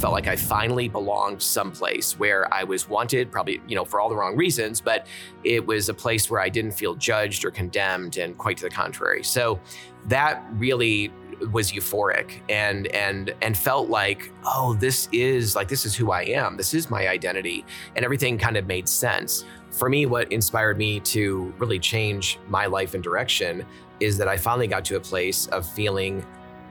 felt like I finally belonged someplace where I was wanted, probably, you know, for all the wrong reasons, but it was a place where I didn't feel judged or condemned, and quite to the contrary. So that really was euphoric and and and felt like oh this is like this is who I am. This is my identity. And everything kind of made sense. For me what inspired me to really change my life and direction is that I finally got to a place of feeling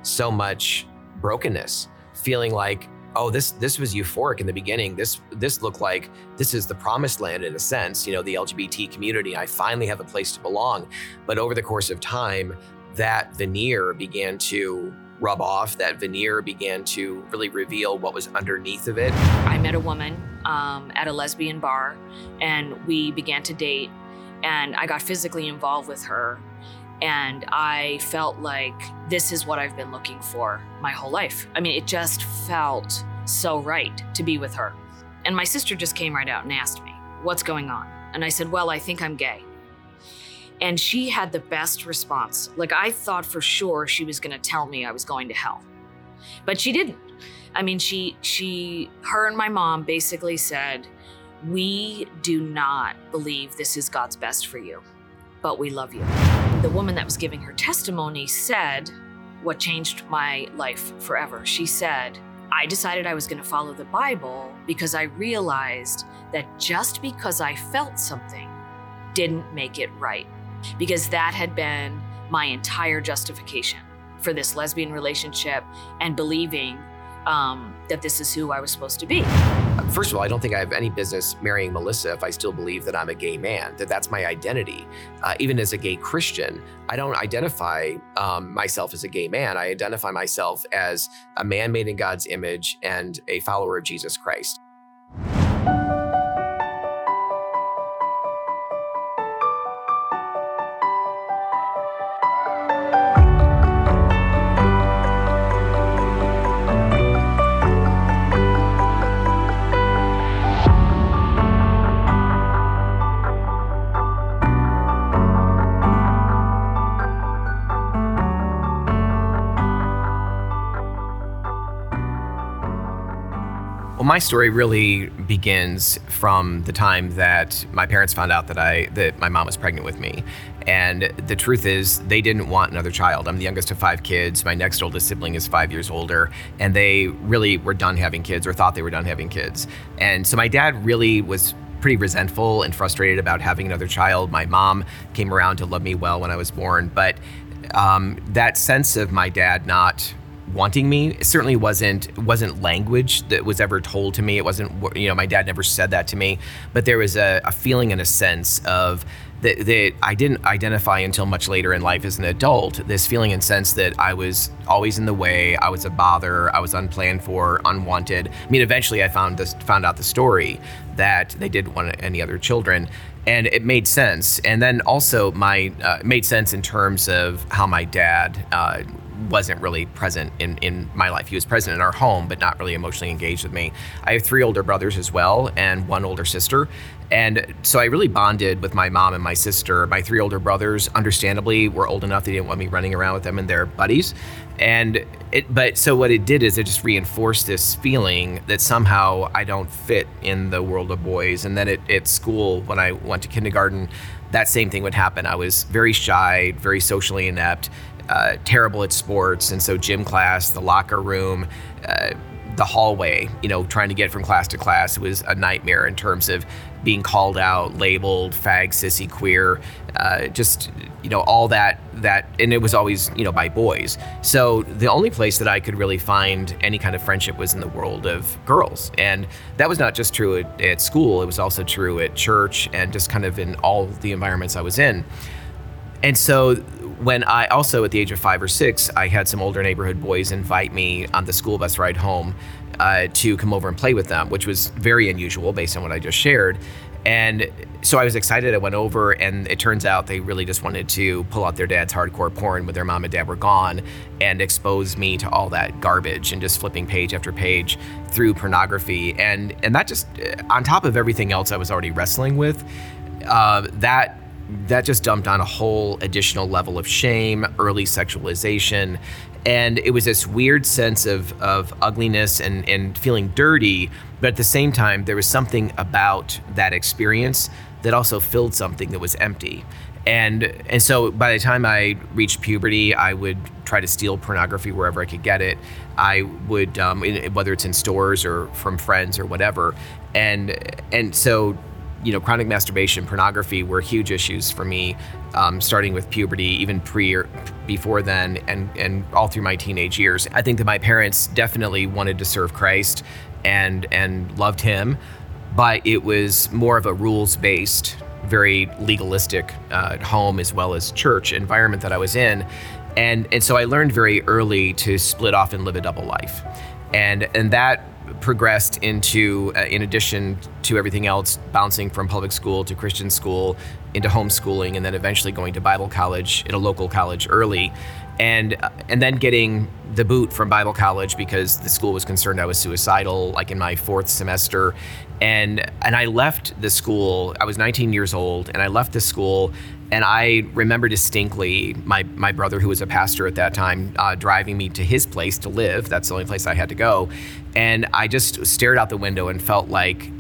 so much brokenness feeling like oh this this was euphoric in the beginning. This this looked like this is the promised land in a sense you know the lgbt community. I finally have a place to belong. But over the course of time that veneer began to rub off. That veneer began to really reveal what was underneath of it. I met a woman um, at a lesbian bar and we began to date and i got physically involved with her and I felt like this is what I've been looking for my whole life. I mean, it just felt so right to be with her. And my sister just came right out and asked me, What's going on? And I said, Well, I think I'm gay. And she had the best response. Like, I thought for sure she was going to tell me I was going to hell. But she didn't. I mean, she, she, her and my mom basically said, We do not believe this is God's best for you, but we love you the woman that was giving her testimony said what changed my life forever. She said, I decided I was going to follow the Bible because I realized that just because I felt something didn't make it right. Because that had been my entire justification for this lesbian relationship and believing um, that this is who I was supposed to be. First of all, I don't think I have any business marrying Melissa if I still believe that I'm a gay man, that that's my identity. Uh, even as a gay Christian, I don't identify um, myself as a gay man. I identify myself as a man made in God's image and a follower of Jesus Christ. My story really begins from the time that my parents found out that I that my mom was pregnant with me. And the truth is, they didn't want another child. I'm the youngest of five kids. My next oldest sibling is five years older, and they really were done having kids or thought they were done having kids. And so my dad really was pretty resentful and frustrated about having another child. My mom came around to love me well when I was born, but um, that sense of my dad not wanting me. It certainly wasn't wasn't language that was ever told to me. It wasn't you know my dad never said that to me, but there was a, a feeling and a sense of that, that I didn't identify until much later in life as an adult. This feeling and sense that I was always in the way, I was a bother, I was unplanned for, unwanted. I mean, eventually I found this found out the story that they didn't want any other children, and it made sense. And then also my uh, made sense in terms of how my dad uh, wasn't really present in, in my life. He was present in our home, but not really emotionally engaged with me. I have three older brothers as well, and one older sister. And so I really bonded with my mom and my sister. My three older brothers, understandably, were old enough they didn't want me running around with them and their buddies. And it, but so what it did is it just reinforced this feeling that somehow I don't fit in the world of boys. And then at, at school, when I went to kindergarten, that same thing would happen. I was very shy, very socially inept, uh, terrible at sports, and so gym class, the locker room, uh, the hallway, you know, trying to get from class to class was a nightmare in terms of being called out, labeled fag, sissy, queer, uh, just you know all that that, and it was always you know by boys. So the only place that I could really find any kind of friendship was in the world of girls, and that was not just true at, at school; it was also true at church and just kind of in all the environments I was in. And so when I also at the age of five or six, I had some older neighborhood boys invite me on the school bus ride home uh, to come over and play with them, which was very unusual based on what I just shared. And so I was excited. I went over, and it turns out they really just wanted to pull out their dad's hardcore porn when their mom and dad were gone and expose me to all that garbage and just flipping page after page through pornography. And and that just on top of everything else I was already wrestling with, uh, that that just dumped on a whole additional level of shame, early sexualization, And it was this weird sense of, of ugliness and, and feeling dirty. But at the same time, there was something about that experience that also filled something that was empty. And, and so by the time I reached puberty, I would try to steal pornography wherever I could get it. I would, um, whether it's in stores or from friends or whatever. And, and so you know, chronic masturbation, pornography were huge issues for me, um, starting with puberty, even pre or before then, and and all through my teenage years. I think that my parents definitely wanted to serve Christ and and loved Him, but it was more of a rules based, very legalistic uh, home as well as church environment that I was in, and and so I learned very early to split off and live a double life, and and that progressed into, uh, in addition to everything else, bouncing from public school to Christian school into homeschooling, and then eventually going to Bible college at a local college early, and uh, and then getting the boot from Bible college because the school was concerned I was suicidal, like in my fourth semester, and and I left the school. I was 19 years old, and I left the school and I remember distinctly my, my brother, who was a pastor at that time, uh, driving me to his place to live. That's the only place I had to go. And I just stared out the window and felt like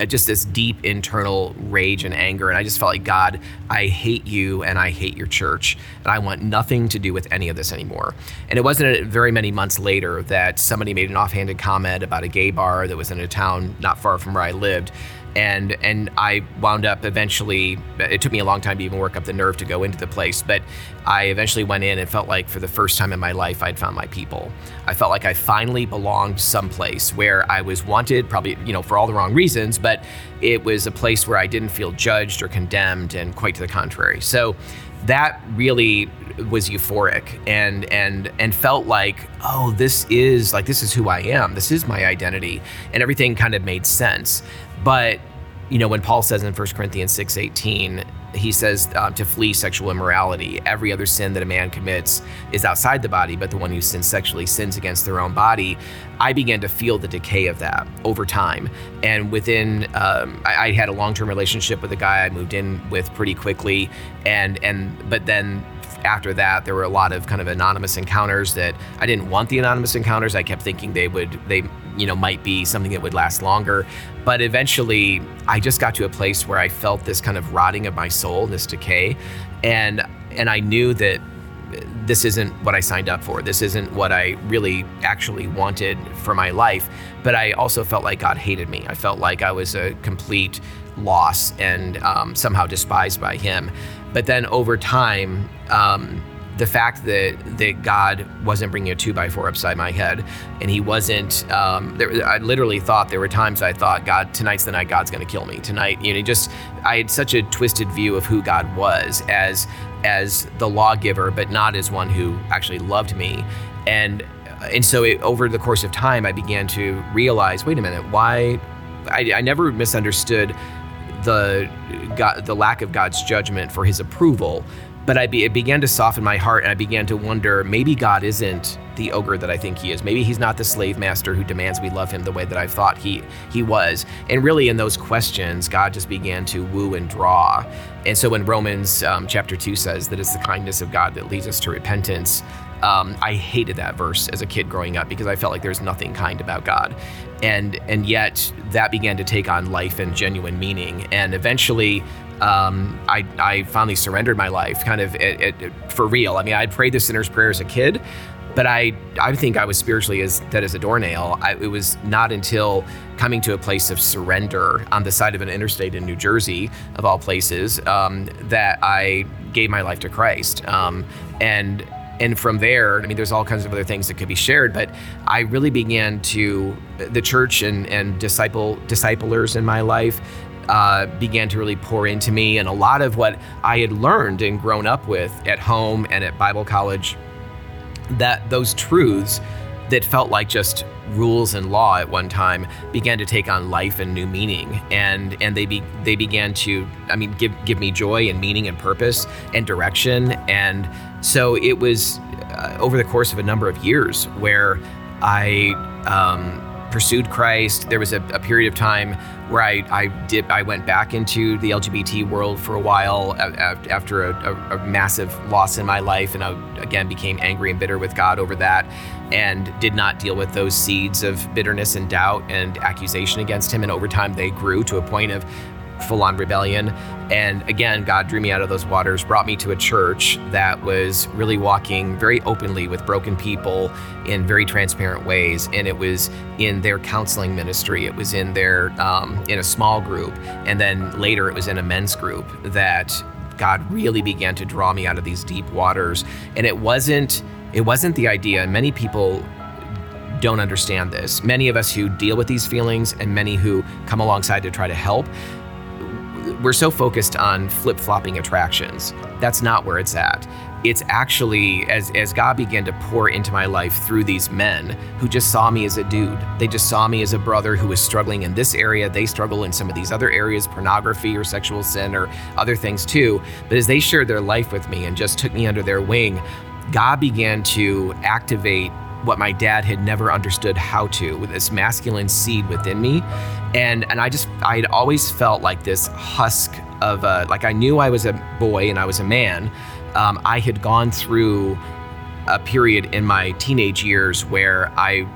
uh, just this deep internal rage and anger. And I just felt like, God, I hate you and I hate your church. And I want nothing to do with any of this anymore. And it wasn't very many months later that somebody made an offhanded comment about a gay bar that was in a town not far from where I lived and and I wound up eventually. It took me a long time to even work up the nerve to go into the place, but I eventually went in and felt like for the first time in my life I'd found my people. I felt like I finally belonged someplace where I was wanted, probably you know for all the wrong reasons, but it was a place where I didn't feel judged or condemned, and quite to the contrary. So that really was euphoric and and and felt like oh this is like this is who I am this is my identity and everything kind of made sense but you know when Paul says in 1 Corinthians 6:18 he says um, to flee sexual immorality every other sin that a man commits is outside the body but the one who sins sexually sins against their own body. I began to feel the decay of that over time. And within um, I, I had a long-term relationship with a guy I moved in with pretty quickly. And and but then after that, there were a lot of kind of anonymous encounters that I didn't want the anonymous encounters. I kept thinking they would, they, you know, might be something that would last longer. But eventually, I just got to a place where I felt this kind of rotting of my soul, this decay, and and I knew that this isn't what I signed up for. This isn't what I really actually wanted for my life. But I also felt like God hated me. I felt like I was a complete loss and um, somehow despised by Him. But then over time, um, the fact that that God wasn't bringing a two by four upside my head, and He wasn't. Um, there, I literally thought there were times I thought, God, tonight's the night God's going to kill me. Tonight, you know, just I had such a twisted view of who God was as as the lawgiver, but not as one who actually loved me, and and so it, over the course of time, I began to realize, wait a minute, why? I, I never misunderstood the God, the lack of God's judgment for His approval, but I be, it began to soften my heart, and I began to wonder maybe God isn't the ogre that I think He is. Maybe He's not the slave master who demands we love Him the way that I thought He He was. And really, in those questions, God just began to woo and draw. And so, when Romans um, chapter two says that it's the kindness of God that leads us to repentance, um, I hated that verse as a kid growing up because I felt like there's nothing kind about God, and and yet that began to take on life and genuine meaning. And eventually, um, I I finally surrendered my life, kind of it, it, for real. I mean, I'd prayed the sinner's prayer as a kid, but I I think I was spiritually as dead as a doornail. I, it was not until coming to a place of surrender on the side of an interstate in New Jersey, of all places, um, that I gave my life to Christ. Um, and and from there, I mean, there's all kinds of other things that could be shared, but I really began to the church and and disciple disciplers in my life uh, began to really pour into me, and a lot of what I had learned and grown up with at home and at Bible college, that those truths that felt like just rules and law at one time began to take on life and new meaning. And and they be, they began to I mean give give me joy and meaning and purpose and direction. And so it was uh, over the course of a number of years where I um, pursued Christ. There was a, a period of time where I, I I went back into the LGBT world for a while after a, a, a massive loss in my life, and I again became angry and bitter with God over that, and did not deal with those seeds of bitterness and doubt and accusation against Him. And over time, they grew to a point of full on rebellion. And again, God drew me out of those waters, brought me to a church that was really walking very openly with broken people in very transparent ways. And it was in their counseling ministry, it was in their um, in a small group, and then later it was in a men's group that God really began to draw me out of these deep waters. And it wasn't it wasn't the idea. And many people don't understand this. Many of us who deal with these feelings and many who come alongside to try to help we're so focused on flip flopping attractions. That's not where it's at. It's actually, as, as God began to pour into my life through these men who just saw me as a dude. They just saw me as a brother who was struggling in this area. They struggle in some of these other areas, pornography or sexual sin or other things too. But as they shared their life with me and just took me under their wing, God began to activate what my dad had never understood how to with this masculine seed within me. And and i just i had always felt like this husk of a, like i knew i was a boy and i was a man. Um, i had gone through a period in my teenage years where i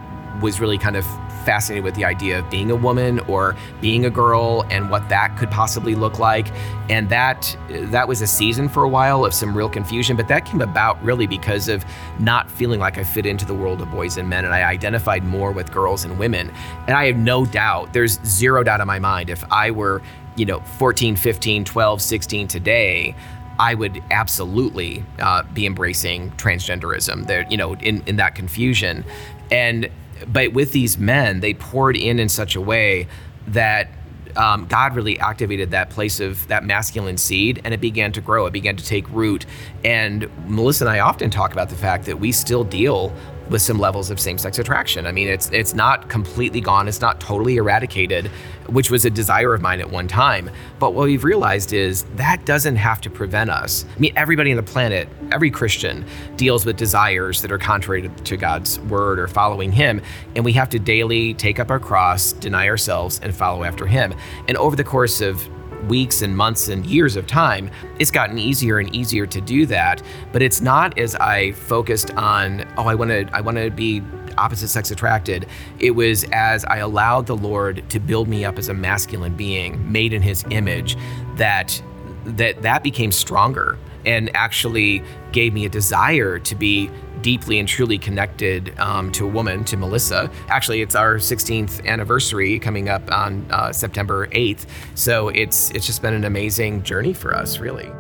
was really kind of fascinated with the idea of being a woman or being a girl and what that could possibly look like. And that that was a season for a while of some real confusion, but that came about really because of not feeling like I fit into the world of boys and men and I identified more with girls and women. And I have no doubt, there's zero doubt in my mind if I were, you know, 14, 15, 12, 16 today, I would absolutely uh, be embracing transgenderism there, you know, in, in that confusion. And but with these men, they poured in in such a way that um, God really activated that place of that masculine seed and it began to grow. It began to take root. And Melissa and I often talk about the fact that we still deal with some levels of same-sex attraction. I mean, it's it's not completely gone, it's not totally eradicated, which was a desire of mine at one time. But what we've realized is that doesn't have to prevent us. I mean, everybody on the planet, every Christian deals with desires that are contrary to God's word or following him, and we have to daily take up our cross, deny ourselves and follow after him. And over the course of weeks and months and years of time, it's gotten easier and easier to do that. But it's not as I focused on, oh, I want to, I want to be opposite sex attracted. It was as I allowed the Lord to build me up as a masculine being, made in His image, that that that became stronger and actually gave me a desire to be deeply and truly connected um, to a woman, to Melissa. Actually, it's our 16th anniversary coming up on uh, September 8th. So it's it's just been an amazing journey for us, really.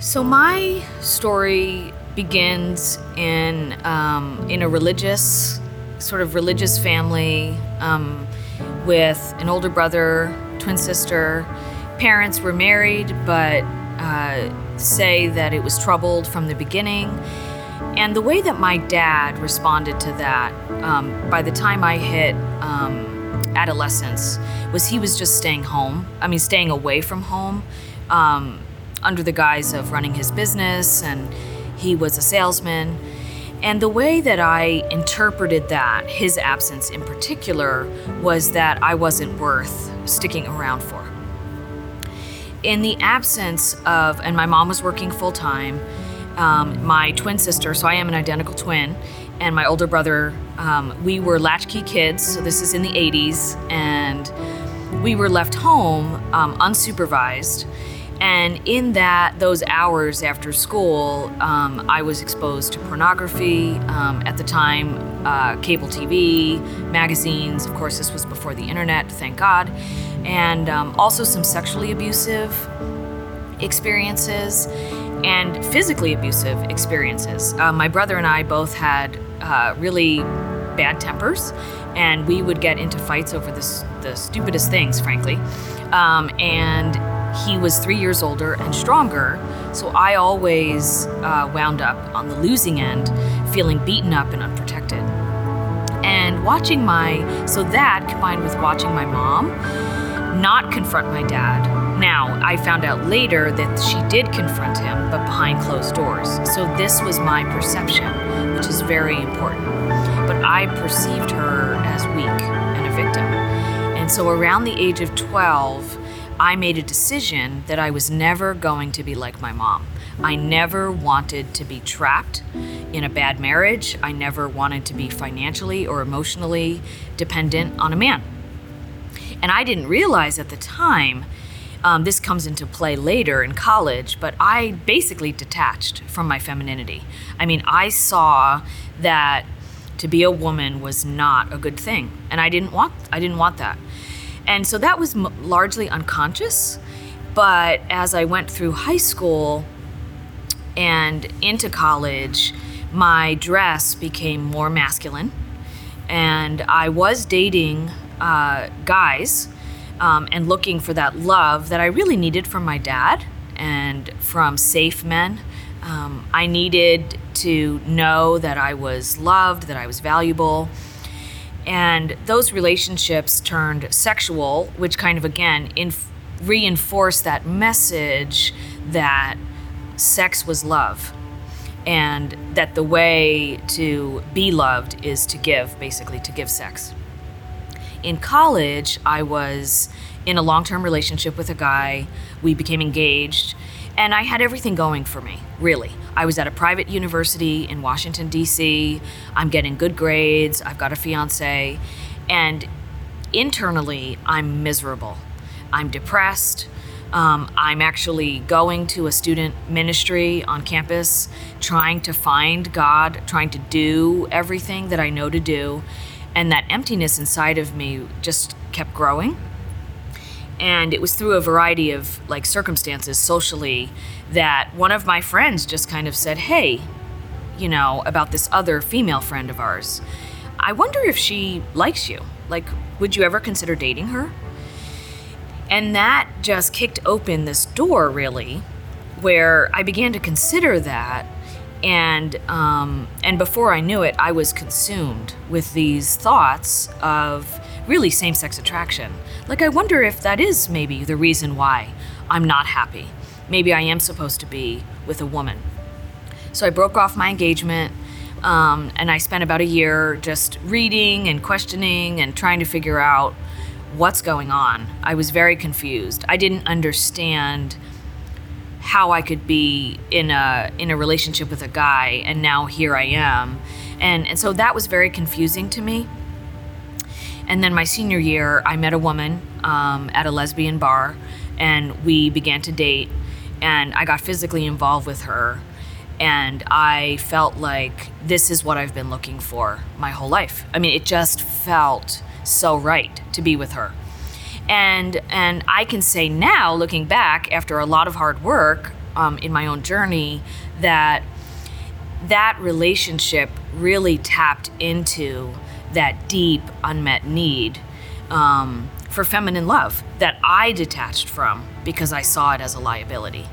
So my story begins in um, in a religious sort of religious family um, with an older brother twin sister. Parents were married, but uh, say that it was troubled from the beginning. And the way that my dad responded to that, um, by the time I hit um, adolescence, was he was just staying home. I mean, staying away from home um, under the guise of running his business, and he was a salesman. And the way that I interpreted that, his absence in particular, was that I wasn't worth sticking around for. In the absence of, and my mom was working full time, um, my twin sister, so I am an identical twin, and my older brother, um, we were latchkey kids, so this is in the 80s, and we were left home um, unsupervised. And in that, those hours after school, um, I was exposed to pornography. Um, at the time, uh, cable TV, magazines. Of course, this was before the internet, thank God. And um, also some sexually abusive experiences and physically abusive experiences. Uh, my brother and I both had uh, really bad tempers, and we would get into fights over this, the stupidest things, frankly. Um, and he was three years older and stronger, so I always uh, wound up on the losing end, feeling beaten up and unprotected. And watching my, so that combined with watching my mom not confront my dad Now, I found out later that she did confront him, but behind closed doors. So this was my perception, which is very important. But I perceived her as weak and a victim. And so around the age of 12, I made a decision that I was never going to be like my mom. I never wanted to be trapped in a bad marriage. I never wanted to be financially or emotionally dependent on a man. And I didn't realize at the time, um, this comes into play later in college, but I basically detached from my femininity. I mean, I saw that to be a woman was not a good thing, and I didn't want I didn't want that. And so that was m- largely unconscious. But as I went through high school and into college, my dress became more masculine. And I was dating uh, guys um, and looking for that love that I really needed from my dad and from safe men. Um, I needed to know that I was loved, that I was valuable. And those relationships turned sexual, which kind of again inf- reinforced that message that sex was love and that the way to be loved is to give, basically, to give sex. In college, I was in a long term relationship with a guy. We became engaged, and I had everything going for me, really. I was at a private university in Washington, D.C. I'm getting good grades. I've got a fiance. And internally, I'm miserable. I'm depressed. Um, I'm actually going to a student ministry on campus, trying to find God, trying to do everything that I know to do. And that emptiness inside of me just kept growing. And it was through a variety of like circumstances socially that one of my friends just kind of said, Hey, you know, about this other female friend of ours. I wonder if she likes you. Like, would you ever consider dating her? And that just kicked open this door, really, where I began to consider that. And um, and before I knew it, I was consumed with these thoughts of really same-sex attraction. Like I wonder if that is maybe the reason why I'm not happy. Maybe I am supposed to be with a woman. So I broke off my engagement. Um, and I spent about a year just reading and questioning and trying to figure out what's going on. I was very confused. I didn't understand how I could be in a in a relationship with a guy and now here I am. And and so that was very confusing to me. And then my senior year, I met a woman um, at a lesbian bar, and we began to date. And I got physically involved with her, and I felt like this is what I've been looking for my whole life. I mean, it just felt so right to be with her. And and I can say now, looking back after a lot of hard work um, in my own journey, that that relationship really tapped into that deep unmet need um, for feminine love that I detached from because I saw it as a liability.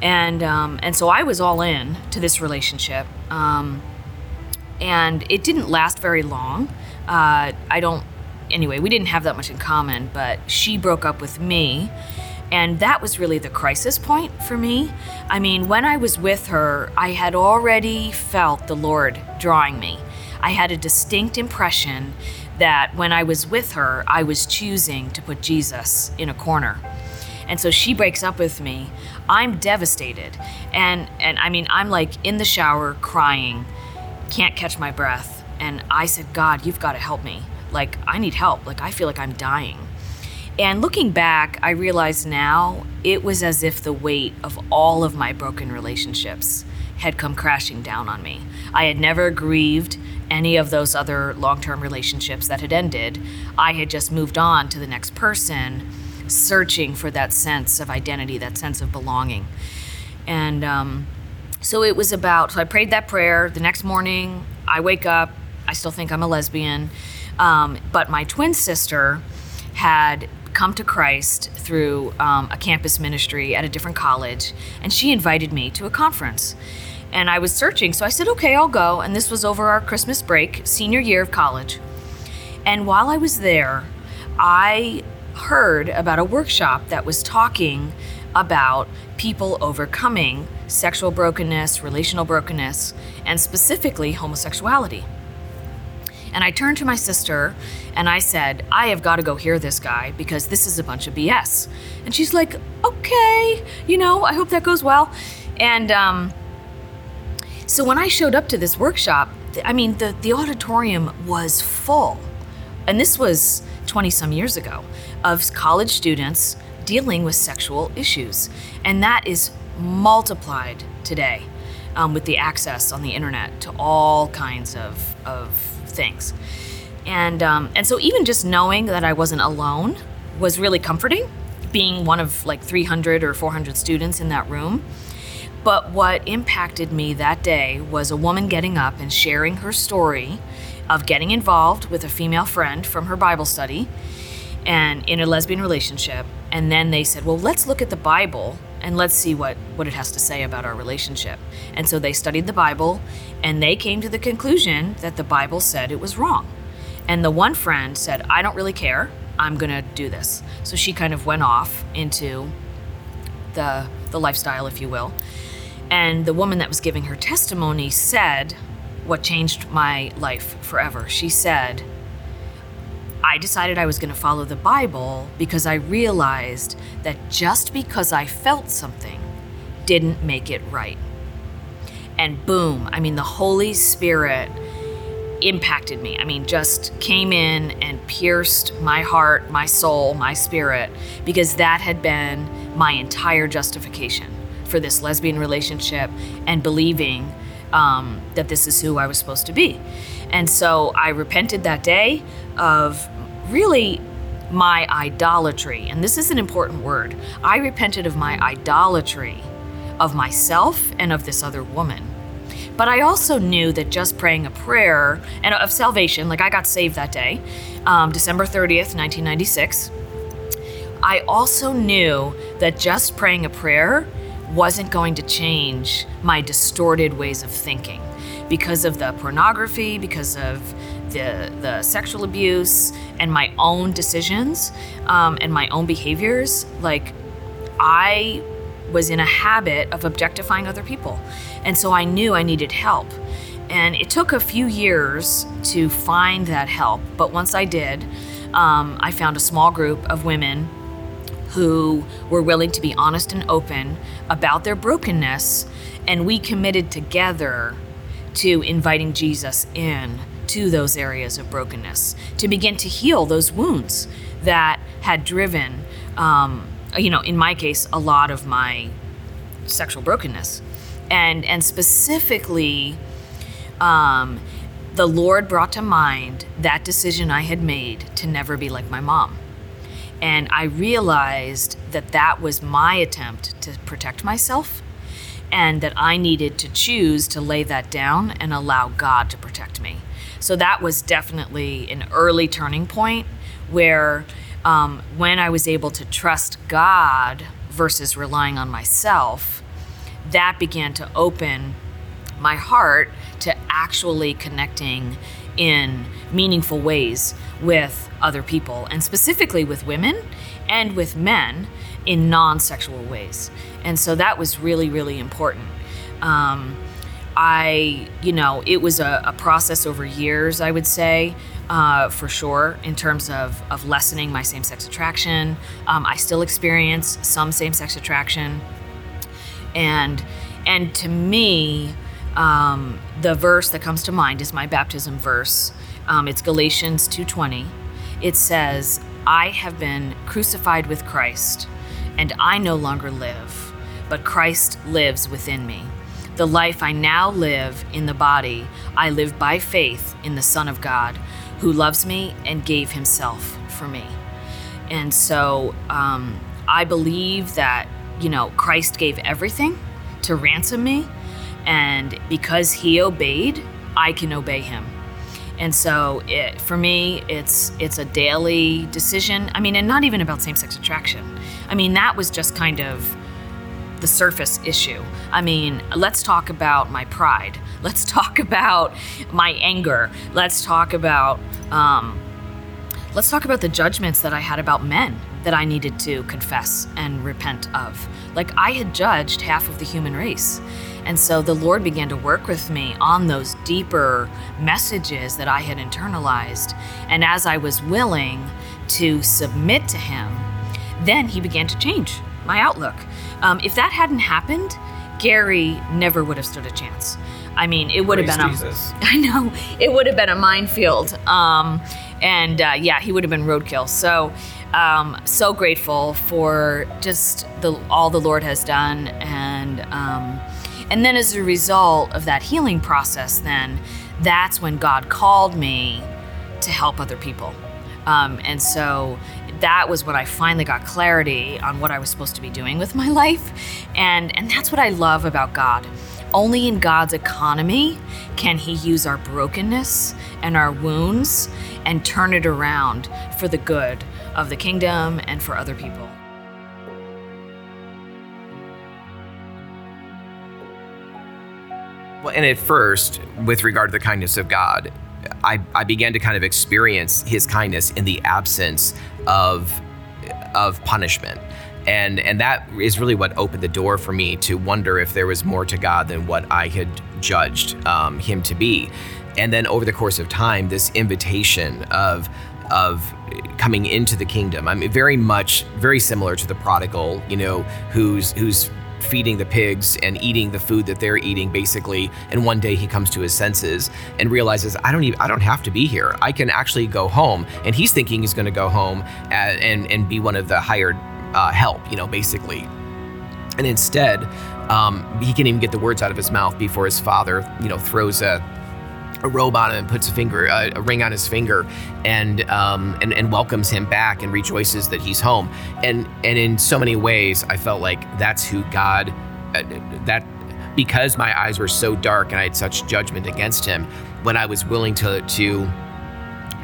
And um, and so I was all in to this relationship, um, and it didn't last very long. Uh, I don't. Anyway, we didn't have that much in common, but she broke up with me. And that was really the crisis point for me. I mean, when I was with her, I had already felt the Lord drawing me. I had a distinct impression that when I was with her, I was choosing to put Jesus in a corner. And so she breaks up with me. I'm devastated. And and I mean, I'm like in the shower crying, can't catch my breath. And I said, "God, you've got to help me. Like I need help. Like I feel like I'm dying." And looking back, I realize now it was as if the weight of all of my broken relationships had come crashing down on me. I had never grieved any of those other long term relationships that had ended. I had just moved on to the next person, searching for that sense of identity, that sense of belonging. And um, so it was about, so I prayed that prayer. The next morning, I wake up, I still think I'm a lesbian. Um, but my twin sister had come to Christ through um, a campus ministry at a different college, and she invited me to a conference. And I was searching, so I said, okay, I'll go. And this was over our Christmas break, senior year of college. And while I was there, I heard about a workshop that was talking about people overcoming sexual brokenness, relational brokenness, and specifically homosexuality. And I turned to my sister and I said, I have got to go hear this guy because this is a bunch of BS. And she's like, okay, you know, I hope that goes well. And um, so when I showed up to this workshop, I mean, the, the auditorium was full. And this was 20 some years ago of college students dealing with sexual issues. And that is multiplied today um, with the access on the internet to all kinds of, of things. And, um, and so even just knowing that I wasn't alone was really comforting, being one of like 300 or 400 students in that room. But what impacted me that day was a woman getting up and sharing her story of getting involved with a female friend from her Bible study and in a lesbian relationship. And then they said, well, let's look at the Bible and let's see what, what it has to say about our relationship. And so they studied the Bible and they came to the conclusion that the Bible said it was wrong. And the one friend said, I don't really care. I'm going to do this. So she kind of went off into the, the lifestyle, if you will. And the woman that was giving her testimony said what changed my life forever. She said, I decided I was going to follow the Bible because I realized that just because I felt something didn't make it right. And boom, I mean, the Holy Spirit impacted me. I mean, just came in and pierced my heart, my soul, my spirit, because that had been my entire justification for this lesbian relationship and believing um, that this is who I was supposed to be. And so I repented that day of really my idolatry. And this is an important word. I repented of my idolatry of myself and of this other woman. But I also knew that just praying a prayer and of salvation, like I got saved that day, um, December 30th, 1996. I also knew that just praying a prayer wasn't going to change my distorted ways of thinking because of the pornography, because of the, the sexual abuse, and my own decisions um, and my own behaviors. Like, I was in a habit of objectifying other people. And so I knew I needed help. And it took a few years to find that help. But once I did, um, I found a small group of women who were willing to be honest and open about their brokenness. And we committed together to inviting Jesus in to those areas of brokenness, to begin to heal those wounds that had driven um, you know, in my case, a lot of my sexual brokenness, and and specifically, um, the Lord brought to mind that decision I had made to never be like my mom, and I realized that that was my attempt to protect myself, and that I needed to choose to lay that down and allow God to protect me. So that was definitely an early turning point where um, when I was able to trust God versus relying on myself, that began to open my heart to actually connecting in meaningful ways with other people, and specifically with women and with men in non sexual ways. And so that was really, really important. Um, I, you know, it was a, a process over years, I would say uh, for sure in terms of, of lessening my same sex attraction. Um, I still experience some same sex attraction. And, and to me, um, the verse that comes to mind is my baptism verse. Um, it's Galatians 2:20. It says, "I have been crucified with Christ, and I no longer live, but Christ lives within me. The life I now live in the body, I live by faith in the Son of God, who loves me and gave himself for me. And so um, I believe that, you know, Christ gave everything to ransom me. And because he obeyed, I can obey him. And so it, for me, it's it's a daily decision. I mean, and not even about same-sex attraction. I mean, that was just kind of the surface issue. I mean, let's talk about my pride. Let's talk about my anger. Let's talk about um, let's talk about the judgments that I had about men that I needed to confess and repent of. Like I had judged half of the human race. And so the Lord began to work with me on those deeper messages that I had internalized. And as I was willing to submit to Him, then He began to change my outlook. Um, if that hadn't happened, Garry never would have stood a chance. I mean, it would have been Jesus. a. I know it would have been a minefield. Um, and uh, yeah, he would have been roadkill. So, um, so grateful for just the all the Lord has done, and um, and then as a result of that healing process, then that's when God called me to help other people, um, and so that was when I finally got clarity on what I was supposed to be doing with my life, and and that's what I love about God. Only in God's economy can He use our brokenness and our wounds and turn it around for the good of the kingdom and for other people. Well, and at first, with regard to the kindness of God, I, I began to kind of experience his kindness in the absence of of punishment. And and that is really what opened the door for me to wonder if there was more to God than what I had judged um, him to be. And then over the course of time, this invitation of of coming into the kingdom. I'm very much very similar to the prodigal, you know, who's who's feeding the pigs and eating the food that they're eating basically and one day he comes to his senses and realizes I don't even I don't have to be here. I can actually go home. And he's thinking he's going to go home and, and be one of the hired uh, help you know basically. And instead um, he can't even get the words out of his mouth before his father you know throws a a robe on him and puts a finger a, ring on his finger and, um, and and welcomes him back and rejoices that he's home. And and in so many ways I felt like that's who God uh, that because my eyes were so dark and I had such judgment against him when I was willing to to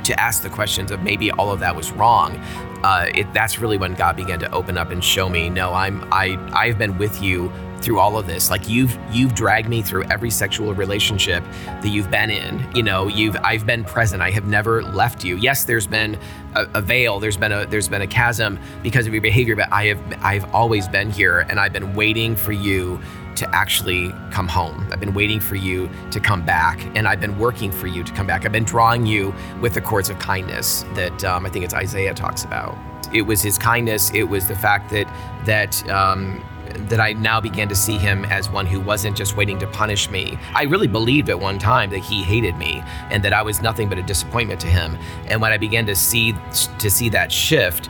to ask the questions of maybe all of that was wrong uh, it, that's really when God began to open up and show me no I'm I I've been with you through all of this like you've you've dragged me through every sexual relationship that you've been in you know you've i've been present i have never left you yes there's been a, a, veil there's been a there's been a chasm because of your behavior but i have i've always been here and i've been waiting for you to actually come home. I've been waiting for you to come back, and I've been working for you to come back. I've been drawing you with the cords of kindness that um, I think it's Isaiah talks about. It was his kindness. It was the fact that that um, that I now began to see him as one who wasn't just waiting to punish me. I really believed at one time that he hated me and that I was nothing but a disappointment to him. And when I began to see to see that shift,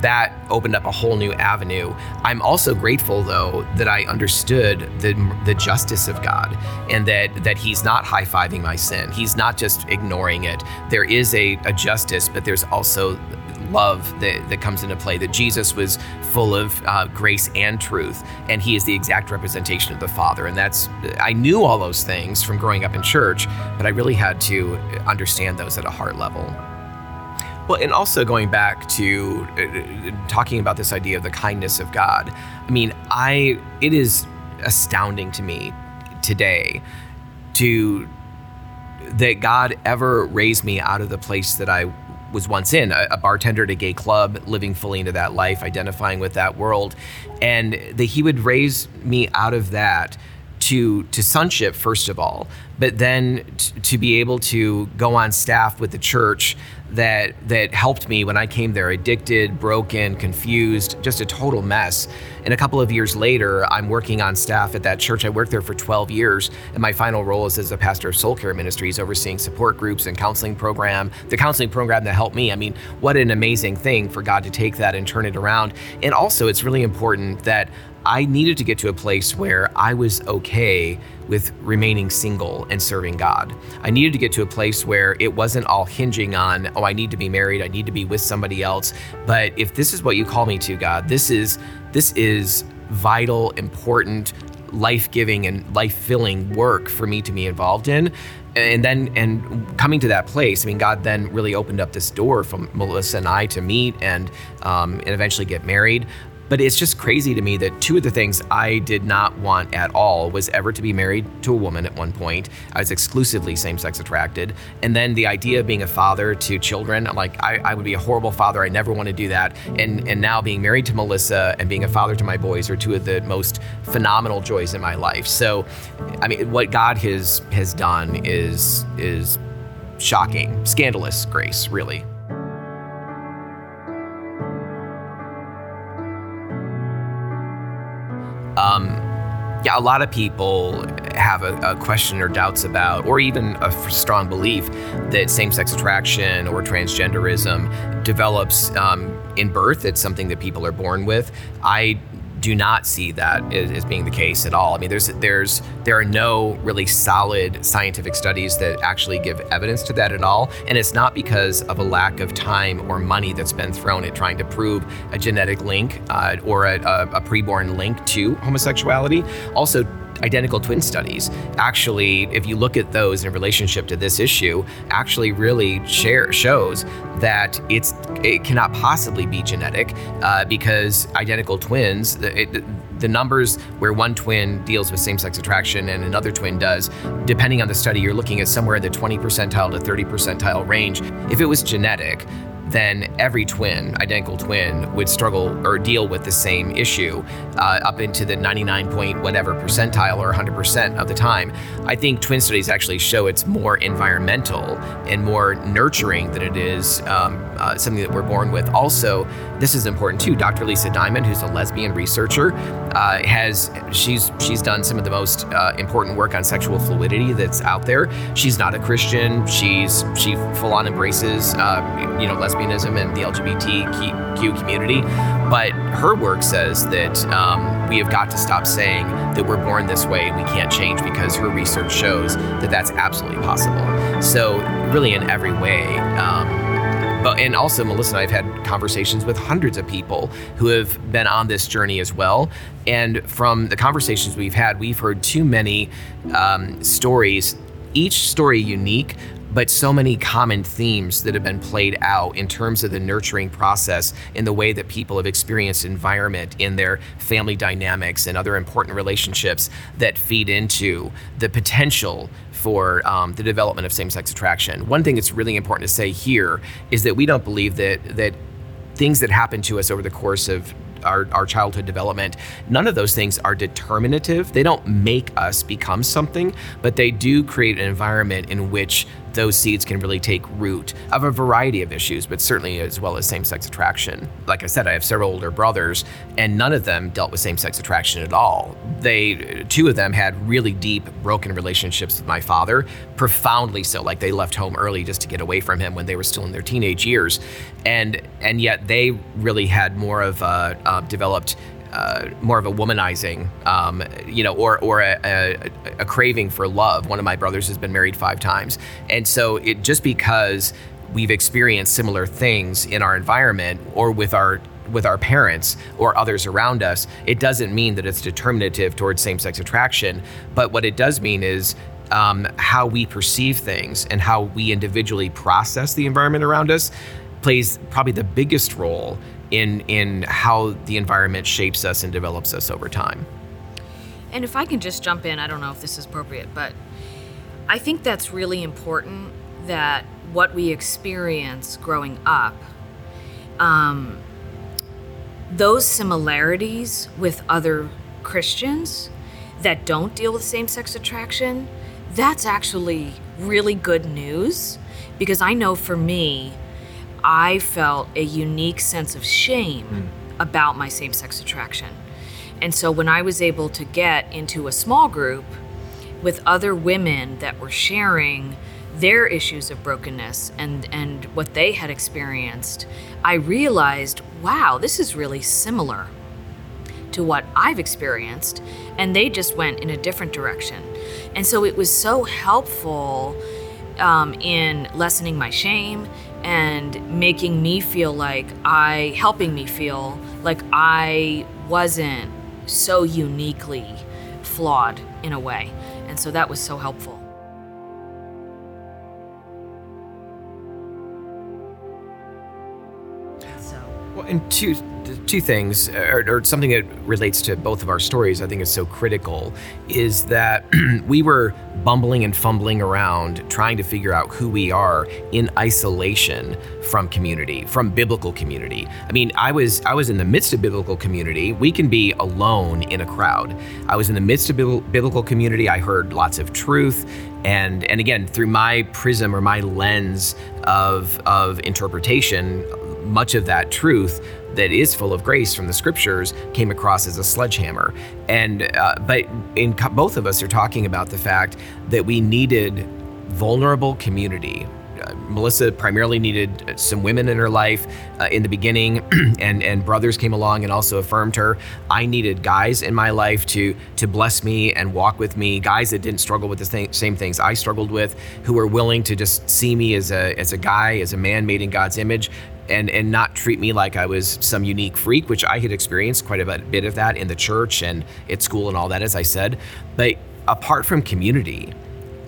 that opened up a whole new avenue. I'm also grateful though that I understood the the justice of God and that that he's not high-fiving my sin. He's not just ignoring it. There is a, a justice, but there's also love that, that comes into play, that Jesus was full of uh, grace and truth, and he is the exact representation of the Father. And that's, I knew all those things from growing up in church, but I really had to understand those at a heart level. Well, and also going back to uh, talking about this idea of the kindness of God. I mean, I it is astounding to me today to that God ever raised me out of the place that I was once in a, a, bartender at a gay club, living fully into that life, identifying with that world, and that he would raise me out of that to to sonship first of all, but then t- to be able to go on staff with the church that that helped me when I came there addicted, broken, confused, just a total mess. And a couple of years later, I'm working on staff at that church. I worked there for 12 years, and my final role is as a pastor of Soul Care Ministries, overseeing support groups and counseling program, the counseling program that helped me. I mean, what an amazing thing for God to take that and turn it around. And also, it's really important that I needed to get to a place where I was okay with remaining single and serving God. I needed to get to a place where it wasn't all hinging on, oh, I need to be married, I need to be with somebody else. But if this is what you call me to, God, this is this is vital, important, life-giving and life-filling work for me to be involved in. And then and coming to that place, I mean, God then really opened up this door for Melissa and I to meet and um, and eventually get married But it's just crazy to me that two of the things I did not want at all was ever to be married to a woman at one point. I was exclusively same sex attracted. And then the idea of being a father to children, I'm like, I, I would be a horrible father. I never want to do that. And, and now being married to Melissa and being a father to my boys are two of the most phenomenal joys in my life. So, I mean, what God has has done is is shocking, scandalous grace, really. Um, yeah, a lot of people have a, a, question or doubts about, or even a strong belief that same sex attraction or transgenderism develops um, in birth. It's something that people are born with. I do not see that as, being the case at all. I mean, there's there's there are no really solid scientific studies that actually give evidence to that at all, and it's not because of a lack of time or money that's been thrown at trying to prove a genetic link uh, or a, a, a preborn link to homosexuality. Also, identical twin studies actually, if you look at those in relationship to this issue, actually really share, shows that it's it cannot possibly be genetic uh, because identical twins. It, the numbers where one twin deals with same sex attraction and another twin does, depending on the study, you're looking at somewhere in the 20 percentile to 30 percentile range. If it was genetic, then every twin, identical twin, would struggle or deal with the same issue uh, up into the 99 point whatever percentile or 100% of the time. I think twin studies actually show it's more environmental and more nurturing than it is um, uh, something that we're born with. Also, this is important too. Dr. Lisa Diamond, who's a lesbian researcher, uh, has she's she's done some of the most uh, important work on sexual fluidity that's out there. She's not a Christian. She's she full on embraces uh, you know lesbianism and the LGBTQ community, but her work says that um, we have got to stop saying that we're born this way and we can't change because her research shows that that's absolutely possible. So really, in every way. Um, but and also Melissa and I have had conversations with hundreds of people who have been on this journey as well. And from the conversations we've had, we've heard too many um, stories, each story unique, but so many common themes that have been played out in terms of the nurturing process in the way that people have experienced environment in their family dynamics and other important relationships that feed into the potential for um, the development of same-sex attraction. One thing that's really important to say here is that we don't believe that that things that happen to us over the course of our, our childhood development, none of those things are determinative. They don't make us become something, but they do create an environment in which those seeds can really take root of a variety of issues, but certainly as well as same sex attraction. Like I said, I have several older brothers, and none of them dealt with same sex attraction at all. They, two of them had really deep, broken relationships with my father, profoundly so. Like they left home early just to get away from him when they were still in their teenage years. And, and yet they really had more of a, uh, developed uh, more of a womanizing, um, you know, or or a, a, a, craving for love. One of my brothers has been married five times, and so it just because we've experienced similar things in our environment or with our with our parents or others around us, it doesn't mean that it's determinative towards same-sex attraction. But what it does mean is um, how we perceive things and how we individually process the environment around us plays probably the biggest role in in how the environment shapes us and develops us over time. And if I can just jump in, I don't know if this is appropriate, but I think that's really important that what we experience growing up, um, those similarities with other Christians that don't deal with same sex attraction, that's actually really good news because I know for me, I felt a unique sense of shame mm. about my same sex attraction. And so when I was able to get into a small group with other women that were sharing their issues of brokenness and, and what they had experienced, I realized, wow, this is really similar to what I've experienced. And they just went in a different direction. And so it was so helpful um, in lessening my shame and making me feel like I, helping me feel like I wasn't so uniquely flawed in a way. And so that was so helpful. So. Well, and two, two things, or, or, something that relates to both of our stories, I think is so critical, is that we were bumbling and fumbling around trying to figure out who we are in isolation from community, from biblical community. I mean, I was I was in the midst of biblical community. We can be alone in a crowd. I was in the midst of biblical community. I heard lots of truth, and and again through my prism or my lens of of interpretation, much of that truth that is full of grace from the scriptures came across as a sledgehammer. And uh, but in both of us are talking about the fact that we needed vulnerable community. Uh, Melissa primarily needed some women in her life uh, in the beginning, and and brothers came along and also affirmed her. I needed guys in my life to to bless me and walk with me. Guys that didn't struggle with the th- same things I struggled with, who were willing to just see me as a as a guy, as a man made in God's image, and and not treat me like I was some unique freak, which I had experienced quite a bit of that in the church and at school and all that, as I said. But apart from community,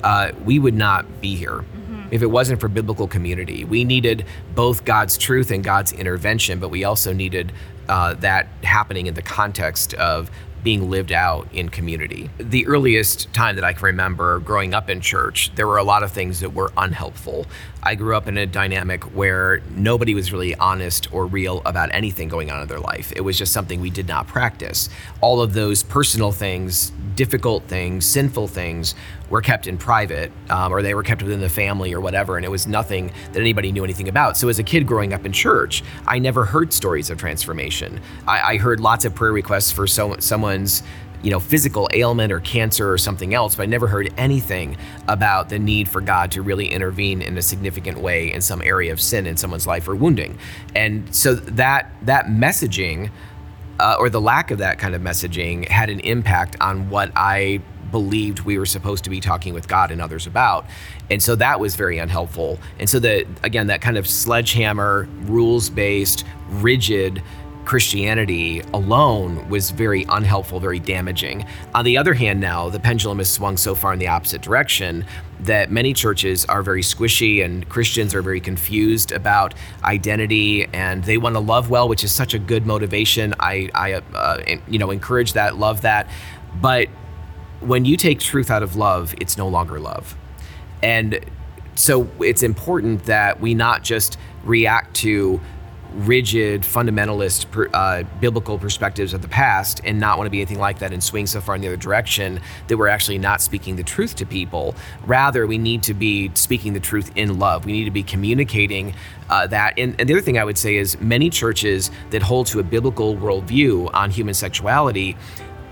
uh, we would not be here mm-hmm. if it wasn't for biblical community. We needed both God's truth and God's intervention, but we also needed uh, that happening in the context of being lived out in community. The earliest time that I can remember growing up in church, there were a lot of things that were unhelpful. I grew up in a dynamic where nobody was really honest or real about anything going on in their life. It was just something we did not practice. All of those personal things, difficult things, sinful things were kept in private um, or they were kept within the family or whatever. And it was nothing that anybody knew anything about. So as a kid growing up in church, I never heard stories of transformation. I, I heard lots of prayer requests for so, someone's you know, physical ailment or cancer or something else, but I never heard anything about the need for God to really intervene in a significant way in some area of sin in someone's life or wounding. And so that that messaging uh, or the lack of that kind of messaging had an impact on what I believed we were supposed to be talking with God and others about. And so that was very unhelpful. And so that again that kind of sledgehammer rules-based rigid Christianity alone was very unhelpful, very damaging. On the other hand, now the pendulum has swung so far in the opposite direction that many churches are very squishy and Christians are very confused about identity and they want to love well, which is such a good motivation. I, I uh, you know, encourage that, love that. But when you take truth out of love, it's no longer love. And so it's important that we not just react to rigid fundamentalist uh, biblical perspectives of the past and not want to be anything like that and swing so far in the other direction that we're actually not speaking the truth to people. Rather, we need to be speaking the truth in love. We need to be communicating uh, that. And, and the other thing I would say is many churches that hold to a biblical worldview on human sexuality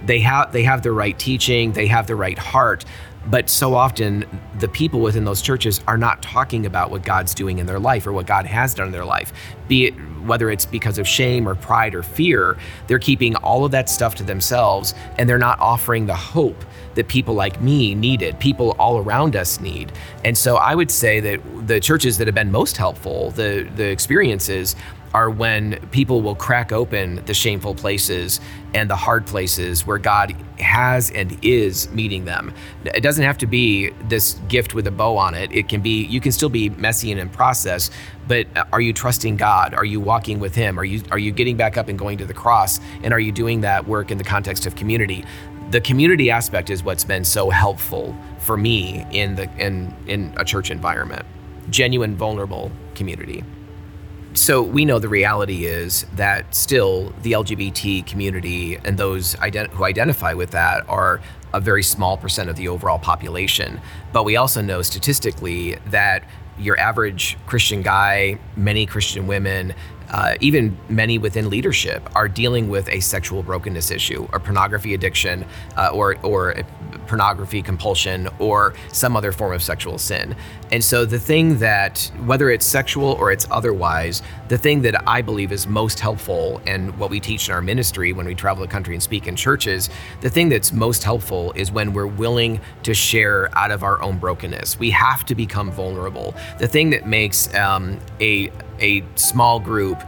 they have they have the right teaching, they have the right heart, but so often, the people within those churches are not talking about what God's doing in their life or what God has done in their life. Be it whether it's because of shame or pride or fear, they're keeping all of that stuff to themselves and they're not offering the hope that people like me needed, people all around us need. And so I would say that the churches that have been most helpful, the, the experiences, are when people will crack open the shameful places and the hard places where God has and is meeting them. It doesn't have to be this gift with a bow on it. It can be, you can still be messy and in process, but are you trusting God? Are you walking with Him? Are you, are you getting back up and going to the cross? And are you doing that work in the context of community? The community aspect is what's been so helpful for me in the in in a church environment. Genuine, vulnerable community so we know the reality is that still the LGBT community and those ident- who identify with that are a very small percent of the overall population. But we also know statistically that your average Christian guy, many Christian women, uh, even many within leadership are dealing with a sexual brokenness issue, or pornography addiction, uh, or or pornography compulsion, or some other form of sexual sin. And so the thing that, whether it's sexual or it's otherwise, the thing that I believe is most helpful, and what we teach in our ministry when we travel the country and speak in churches, the thing that's most helpful is when we're willing to share out of our own brokenness. We have to become vulnerable. The thing that makes um, a a small group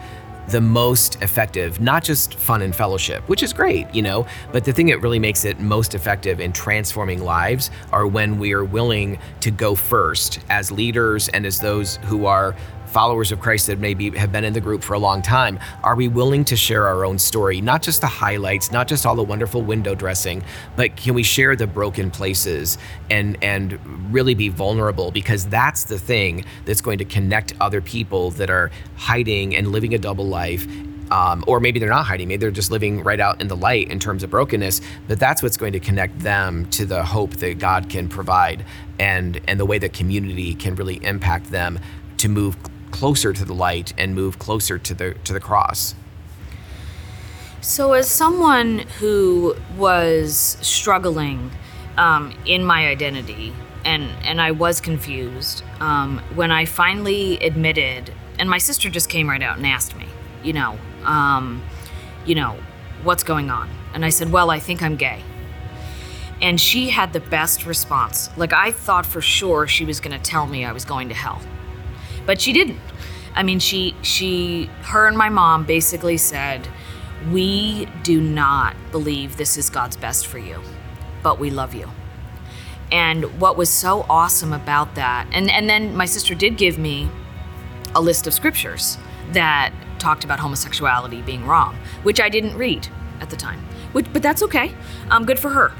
the most effective, not just fun and fellowship, which is great, you know, but the thing that really makes it most effective in transforming lives are when we are willing to go first as leaders and as those who are followers of Christ that maybe have been in the group for a long time, are we willing to share our own story? Not just the highlights, not just all the wonderful window dressing, but can we share the broken places and and really be vulnerable? Because that's the thing that's going to connect other people that are hiding and living a double life um, or maybe they're not hiding maybe they're just living right out in the light in terms of brokenness but that's what's going to connect them to the hope that god can provide and and the way that community can really impact them to move closer to the light and move closer to the to the cross. So, as someone who was struggling um, in my identity, and and I was confused um, when I finally admitted, and my sister just came right out and asked me, you know, um, you know, what's going on, and I said, well, I think I'm gay. And she had the best response. Like, I thought for sure she was going to tell me I was going to hell but she didn't. I mean, she she her and my mom basically said, "We do not believe this is God's best for you, but we love you." And what was so awesome about that, and and then my sister did give me a list of scriptures that talked about homosexuality being wrong, which I didn't read at the time. Which, but that's okay. Um, good for her.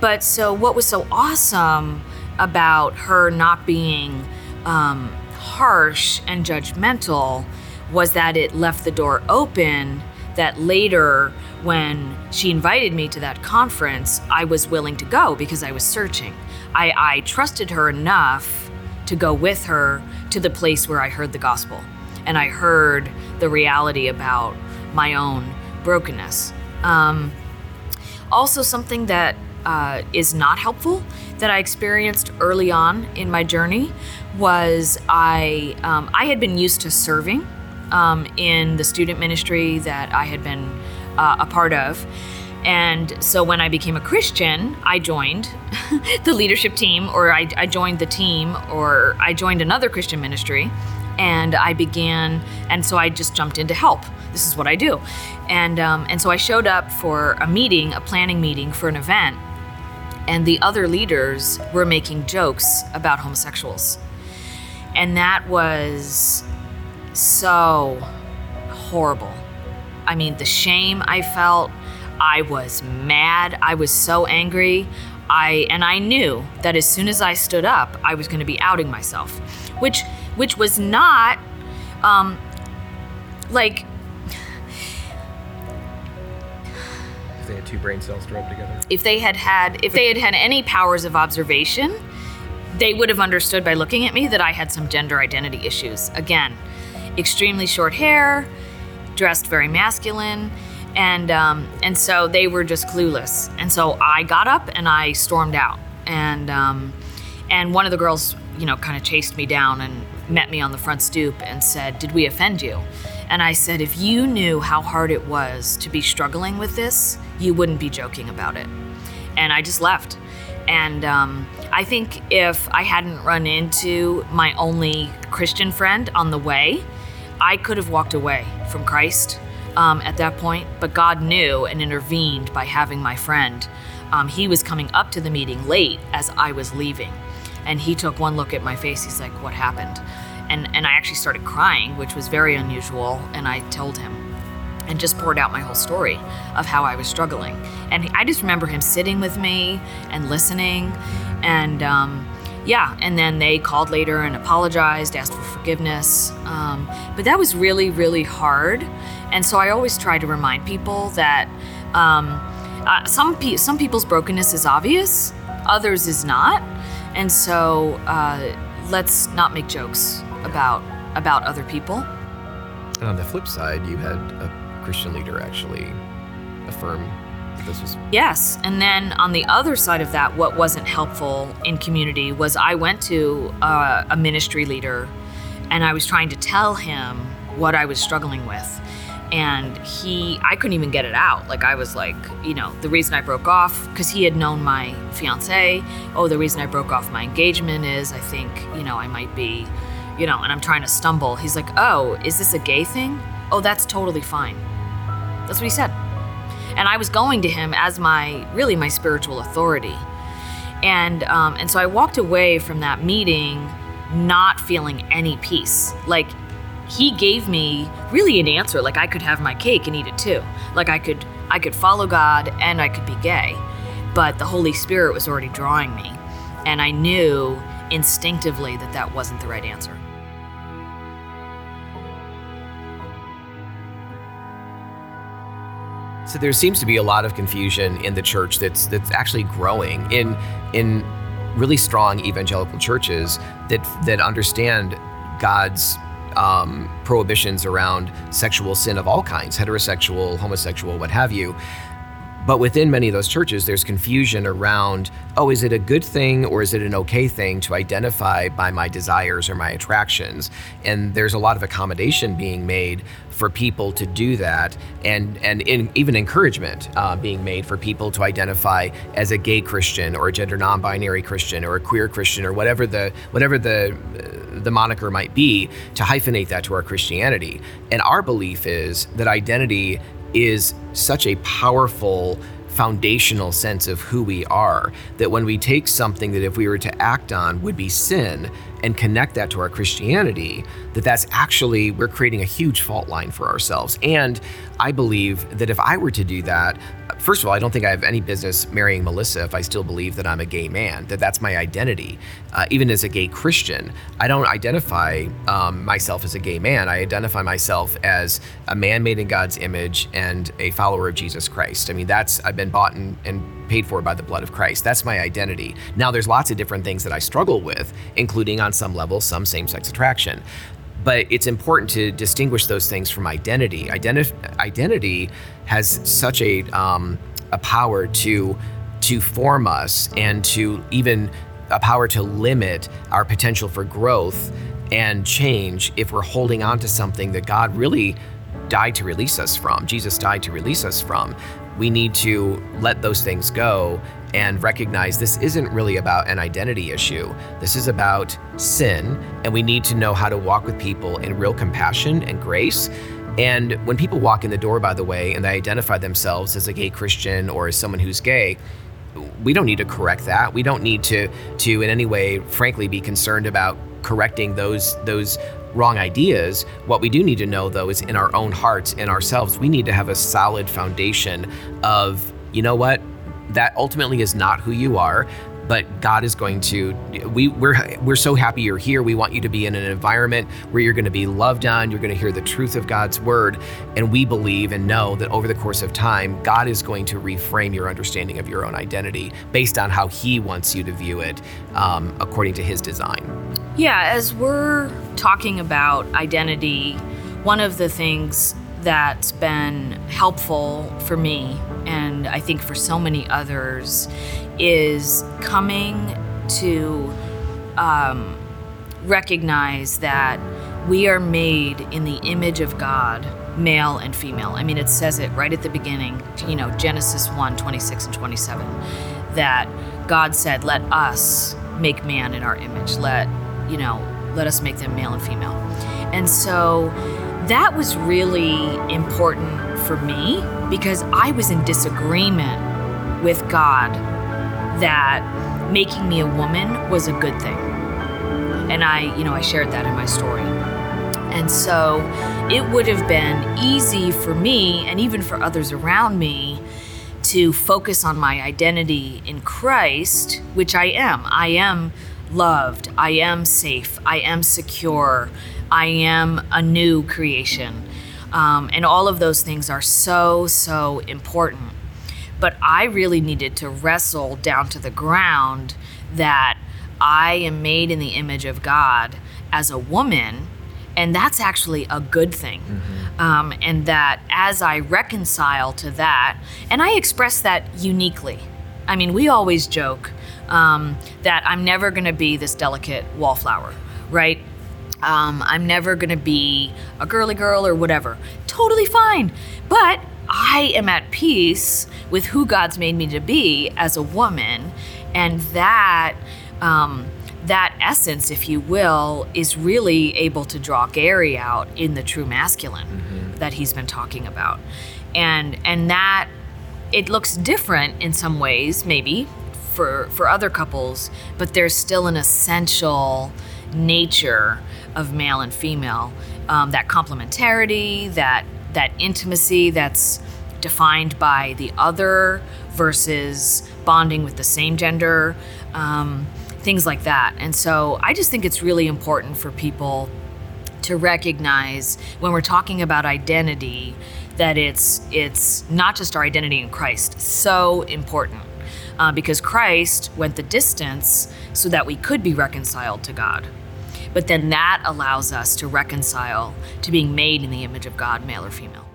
But so what was so awesome about her not being um, harsh and judgmental was that it left the door open that later when she invited me to that conference i was willing to go because i was searching. I, I trusted her enough to go with her to the place where i heard the gospel. And i heard the reality about my own brokenness. Um, also something that uh, is not helpful that I experienced early on in my journey was I um, I had been used to serving um, in the student ministry that I had been uh, a part of. And so when I became a Christian, I joined the leadership team, or I, I joined the team, or I joined another Christian ministry, and I began, and so I just jumped in to help. This is what I do, and um, and so I showed up for a meeting, a planning meeting for an event, and the other leaders were making jokes about homosexuals. And that was so horrible. I mean, the shame I felt, I was mad, I was so angry. I and I knew that as soon as I stood up, I was going to be outing myself, which which was not um like two brain cells to rub together. If they had had, if they had had any powers of observation, they would have understood by looking at me that I had some gender identity issues. Again, extremely short hair, dressed very masculine, and um, and so they were just clueless. And so I got up and I stormed out, and um, and one of the girls, you know, kind of chased me down and met me on the front stoop and said, "Did we offend you?" And I said, "If you knew how hard it was to be struggling with this, you wouldn't be joking about it. And I just left. And um, I think if I hadn't run into my only Christian friend on the way, I could have walked away from Christ um, at that point. But God knew and intervened by having my friend. Um, he was coming up to the meeting late as I was leaving. And he took one look at my face. He's like, What happened? And, and I actually started crying, which was very unusual. And I told him, and just poured out my whole story of how I was struggling. And I just remember him sitting with me and listening. And um, yeah, and then they called later and apologized, asked for forgiveness. Um, but that was really, really hard. And so I always try to remind people that um, uh, some, pe- some people's brokenness is obvious, others is not. And so uh, let's not make jokes about about other people. And on the flip side, you had a Christian leader actually affirm that this was. Yes. And then on the other side of that, what wasn't helpful in community was I went to uh, a ministry leader and I was trying to tell him what I was struggling with. And he, I couldn't even get it out. Like, I was like, you know, the reason I broke off, because he had known my fiance. Oh, the reason I broke off my engagement is I think, you know, I might be, you know, and I'm trying to stumble. He's like, oh, is this a gay thing? Oh, that's totally fine. That's what he said. And I was going to him as my, really my spiritual authority. And, um, and so I walked away from that meeting not feeling any peace. Like, he gave me really an answer like I could have my cake and eat it too. Like I could I could follow God and I could be gay. But the Holy Spirit was already drawing me, and I knew instinctively that that wasn't the right answer. So there seems to be a lot of confusion in the church that's that's actually growing in in really strong evangelical churches that that understand God's um, prohibitions around sexual sin of all kinds, heterosexual, homosexual, what have you. But within many of those churches, there's confusion around oh, is it a good thing or is it an okay thing to identify by my desires or my attractions? And there's a lot of accommodation being made for people to do that, and and in, even encouragement uh, being made for people to identify as a gay Christian or a gender non-binary Christian or a queer Christian or whatever the whatever the the moniker might be to hyphenate that to our Christianity. And our belief is that identity is such a powerful foundational sense of who we are that when we take something that if we were to act on would be sin and connect that to our Christianity, that that's actually, we're creating a huge fault line for ourselves. And I believe that if I were to do that, first of all, I don't think I have any business marrying Melissa if I still believe that I'm a gay man, that that's my identity. Uh, even as a gay Christian, I don't identify um, myself as a gay man. I identify myself as a man made in God's image and a follower of Jesus Christ. I mean, that's, I've been bought and, and paid for by the blood of Christ. That's my identity. Now, there's lots of different things that I struggle with, including on some level, some same sex attraction but it's important to distinguish those things from identity. Identi- identity has such a um, a power to to form us and to even a power to limit our potential for growth and change if we're holding on to something that God really died to release us from. Jesus died to release us from. We need to let those things go and recognize this isn't really about an identity issue. This is about sin, and we need to know how to walk with people in real compassion and grace. And when people walk in the door, by the way, and they identify themselves as a gay Christian or as someone who's gay, we don't need to correct that. We don't need to to in any way, frankly, be concerned about correcting those those wrong ideas. What we do need to know though is in our own hearts, in ourselves, we need to have a solid foundation of, you know what, that ultimately is not who you are but God is going to we we're we're so happy you're here. We want you to be in an environment where you're going to be loved on, you're going to hear the truth of God's word, and we believe and know that over the course of time, God is going to reframe your understanding of your own identity based on how He wants you to view it um, according to His design. Yeah, as we're talking about identity, one of the things that's been helpful for me and I think for so many others is coming to um, recognize that we are made in the image of God, male and female. I mean, it says it right at the beginning, you know, Genesis 1 26 and 27, that God said, Let us make man in our image. Let, you know, let us make them male and female. And so that was really important for me because I was in disagreement with God that making me a woman was a good thing. And I, you know, I shared that in my story. And so it would have been easy for me and even for others around me to focus on my identity in Christ, which I am. I am loved. I am safe. I am secure. I am a new creation. Um, and all of those things are so, so important. But I really needed to wrestle down to the ground that I am made in the image of God as a woman, and that's actually a good thing. Mm-hmm. Um, and that as I reconcile to that, and I express that uniquely. I mean, we always joke um, that I'm never going to be this delicate wallflower, right? Um, I'm never going to be a girly girl or whatever. Totally fine. But I am at peace with who God's made me to be as a woman. And that. Um, that essence, if you will, is really able to draw Garry out in the true masculine mm-hmm. that he's been talking about. And and that it looks different in some ways, maybe for for other couples, but there's still an essential nature of male and female. um, that complementarity, that that intimacy that's defined by the other versus bonding with the same gender, um, things like that. And so I just think it's really important for people to recognize when we're talking about identity that it's it's not just our identity in Christ. So important. Uh, because Christ went the distance so that we could be reconciled to God. But then that allows us to reconcile to being made in the image of God, male or female.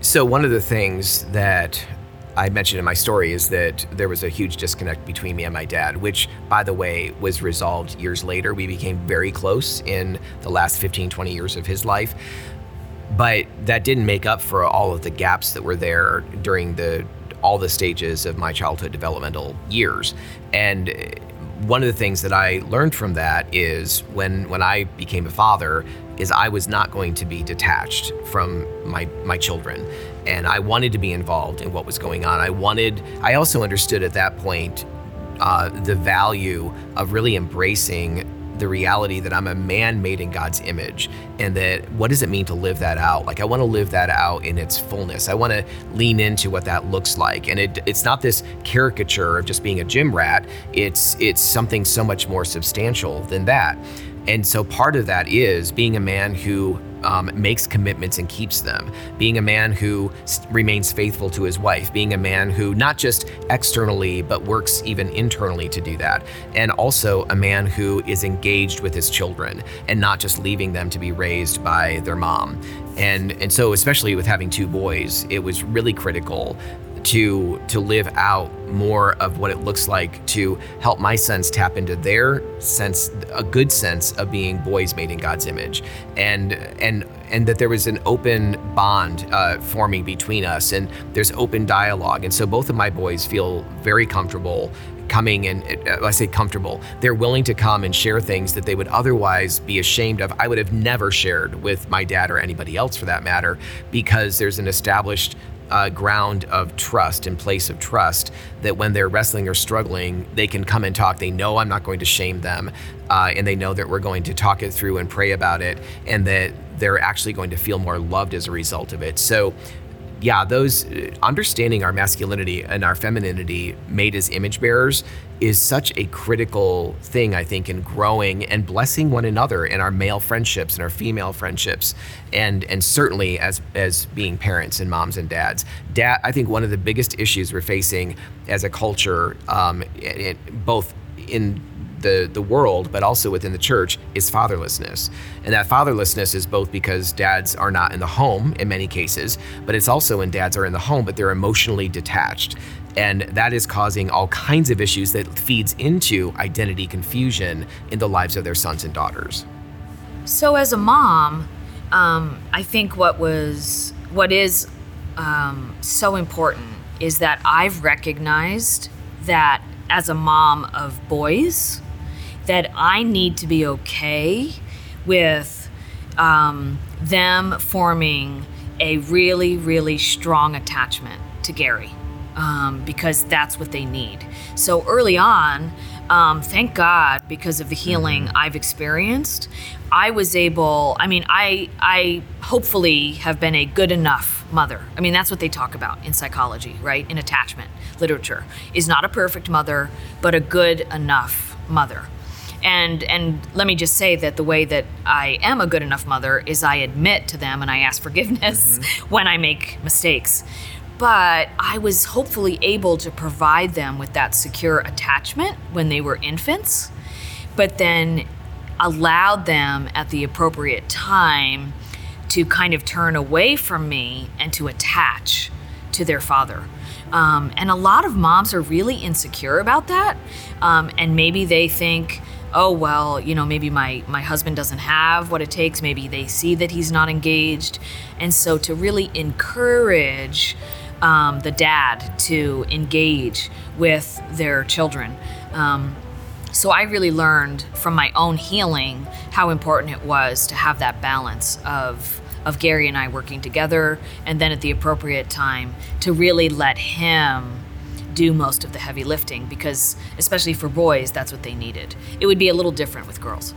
So, one of the things that I mentioned in my story is that there was a huge disconnect between me and my dad, which, by the way, was resolved years later. We became very close in the last 15, 20 years of his life. But that didn't make up for all of the gaps that were there during the all the stages of my childhood developmental years. And one of the things that I learned from that is when when I became a father is I was not going to be detached from my my children and I wanted to be involved in what was going on. I wanted I also understood at that point uh, the value of really embracing the reality that I'm a man made in God's image and that what does it mean to live that out? Like I want to live that out in its fullness. I want to lean into what that looks like. And it, it's not this caricature of just being a gym rat. It's it's something so much more substantial than that. And so part of that is being a man who um, makes commitments and keeps them, being a man who remains faithful to his wife, being a man who not just externally, but works even internally to do that, and also a man who is engaged with his children and not just leaving them to be raised by their mom. And, and so, especially with having two boys, it was really critical to to live out more of what it looks like to help my sons tap into their sense a good sense of being boys made in God's image and and and that there was an open bond uh, forming between us and there's open dialogue and so both of my boys feel very comfortable coming and uh, I say comfortable. They're willing to come and share things that they would otherwise be ashamed of. I would have never shared with my dad or anybody else for that matter because there's an established uh, ground of trust and place of trust that when they're wrestling or struggling, they can come and talk. They know I'm not going to shame them, uh, and they know that we're going to talk it through and pray about it, and that they're actually going to feel more loved as a result of it. So, yeah, those uh, understanding our masculinity and our femininity made as image bearers is such a critical thing, I think, in growing and blessing one another in our male friendships and our female friendships, and and certainly as as being parents and moms and dads. Dad, I think one of the biggest issues we're facing as a culture, um, it, both in the the world, but also within the church, is fatherlessness. And that fatherlessness is both because dads are not in the home in many cases, but it's also when dads are in the home, but they're emotionally detached. And that is causing all kinds of issues that feeds into identity confusion in the lives of their sons and daughters. So, as a mom, um, I think what was what is um, so important is that I've recognized that as a mom of boys, that I need to be okay with um, them forming a really, really strong attachment to Garry um, because that's what they need. So early on, um, thank God, because of the healing mm-hmm. I've experienced, I was able. I mean, I I hopefully have been a good enough mother. I mean, that's what they talk about in psychology, right? In attachment literature, is not a perfect mother, but a good enough mother. And and let me just say that the way that I am a good enough mother is I admit to them and I ask forgiveness mm-hmm. when I make mistakes but I was hopefully able to provide them with that secure attachment when they were infants, but then allowed them at the appropriate time to kind of turn away from me and to attach to their father. Um, and a lot of moms are really insecure about that. Um, and maybe they think, oh well you know maybe my my husband doesn't have what it takes maybe they see that he's not engaged and so to really encourage um, the dad to engage with their children. Um, so I really learned from my own healing how important it was to have that balance of of Garry and I working together, and then at the appropriate time to really let him do most of the heavy lifting because, especially for boys, that's what they needed. It would be a little different with girls.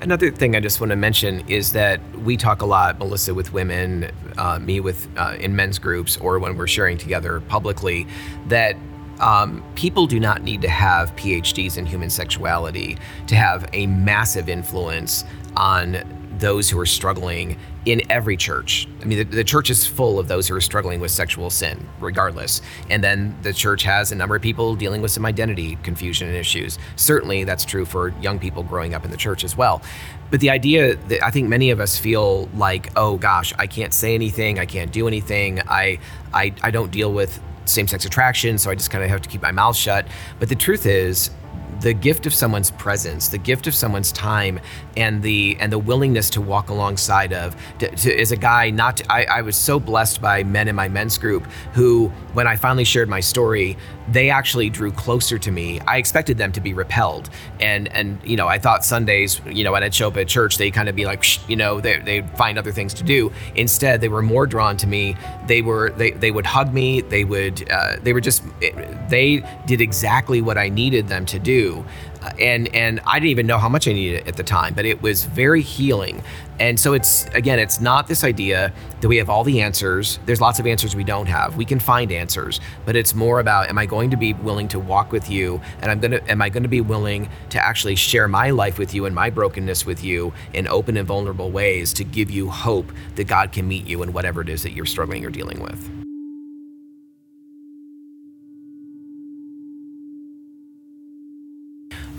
Another thing I just want to mention is that we talk a lot, Melissa, with women, uh, me with uh, in men's groups, or when we're sharing together publicly, that um, people do not need to have PhDs in human sexuality to have a massive influence on those who are struggling in every church. I mean, the, the, church is full of those who are struggling with sexual sin, regardless. And then the church has a number of people dealing with some identity confusion and issues. Certainly, that's true for young people growing up in the church as well. But the idea that I think many of us feel like, oh gosh, I can't say anything, I can't do anything, I, I, I don't deal with same sex attraction, so I just kind of have to keep my mouth shut. But the truth is, the gift of someone's presence, the gift of someone's time, and the and the willingness to walk alongside of. To, to, as a guy, not to, I, I was so blessed by men in my men's group who, when I finally shared my story, they actually drew closer to me. I expected them to be repelled, and and you know I thought Sundays, you know, when I'd show up at church, they kind of be like, you know, they they'd find other things to do. Instead, they were more drawn to me. They were they they would hug me. They would uh, they were just they did exactly what I needed them to do and and I didn't even know how much I needed at the time, but it was very healing. And so it's again, it's not this idea that we have all the answers. There's lots of answers we don't have. We can find answers, but it's more about am I going to be willing to walk with you and I'm going to am I going to be willing to actually share my life with you and my brokenness with you in open and vulnerable ways to give you hope that God can meet you in whatever it is that you're struggling or dealing with.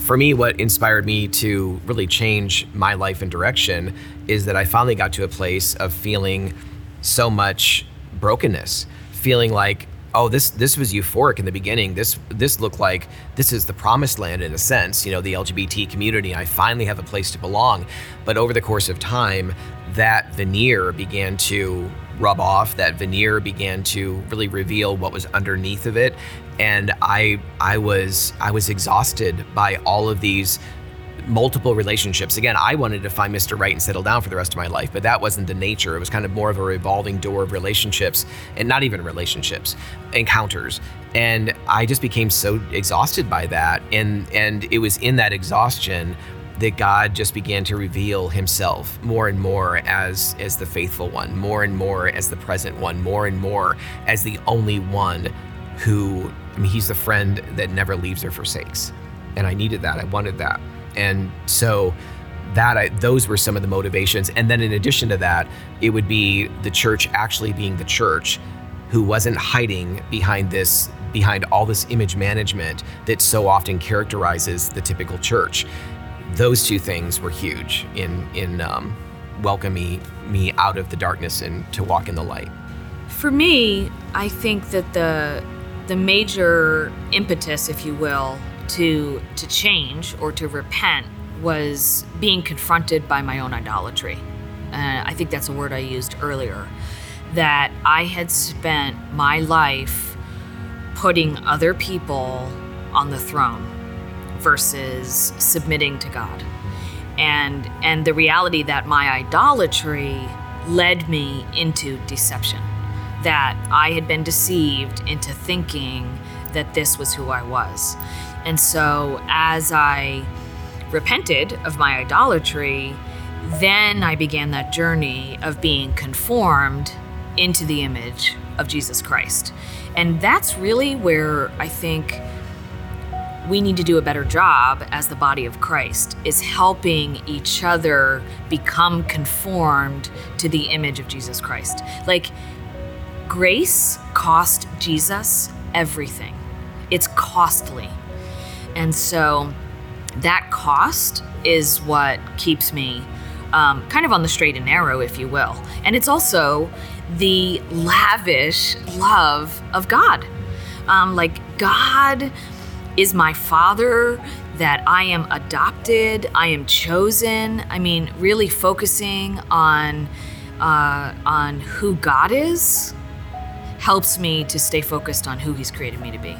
For me, what inspired me to really change my life and direction is that I finally got to a place of feeling so much brokenness, feeling like, oh, this this was euphoric in the beginning. This this looked like this is the promised land in a sense. You know, the LGBT community. I finally have a place to belong. But over the course of time, that veneer began to rub off. That veneer began to really reveal what was underneath of it, and I I was I was exhausted by all of these multiple relationships. Again, I wanted to find Mr. Right and settle down for the rest of my life, but that wasn't the nature. It was kind of more of a revolving door of relationships and not even relationships, encounters. And I just became so exhausted by that. And and it was in that exhaustion that God just began to reveal himself more and more as as the faithful one, more and more as the present one, more and more as the only one who I mean he's the friend that never leaves or forsakes. And I needed that. I wanted that. And so that I, those were some of the motivations and then in addition to that it would be the church actually being the church who wasn't hiding behind this behind all this image management that so often characterizes the typical church those two things were huge in in um, welcoming me out of the darkness and to walk in the light. For me, I think that the the major impetus, if you will, to to change or to repent was being confronted by my own idolatry. Uh, I think that's a word I used earlier. That I had spent my life putting other people on the throne versus submitting to God. And and the reality that my idolatry led me into deception. That I had been deceived into thinking that this was who I was. And so as I repented of my idolatry, then I began that journey of being conformed into the image of Jesus Christ. And that's really where I think we need to do a better job as the body of Christ is helping each other become conformed to the image of Jesus Christ. Like grace cost Jesus everything. It's costly. And so that cost is what keeps me um, kind of on the straight and narrow, if you will. And it's also the lavish love of God. Um, like, God is my father, that I am adopted, I am chosen. I mean, really focusing on uh, on who God is helps me to stay focused on who He's created me to be.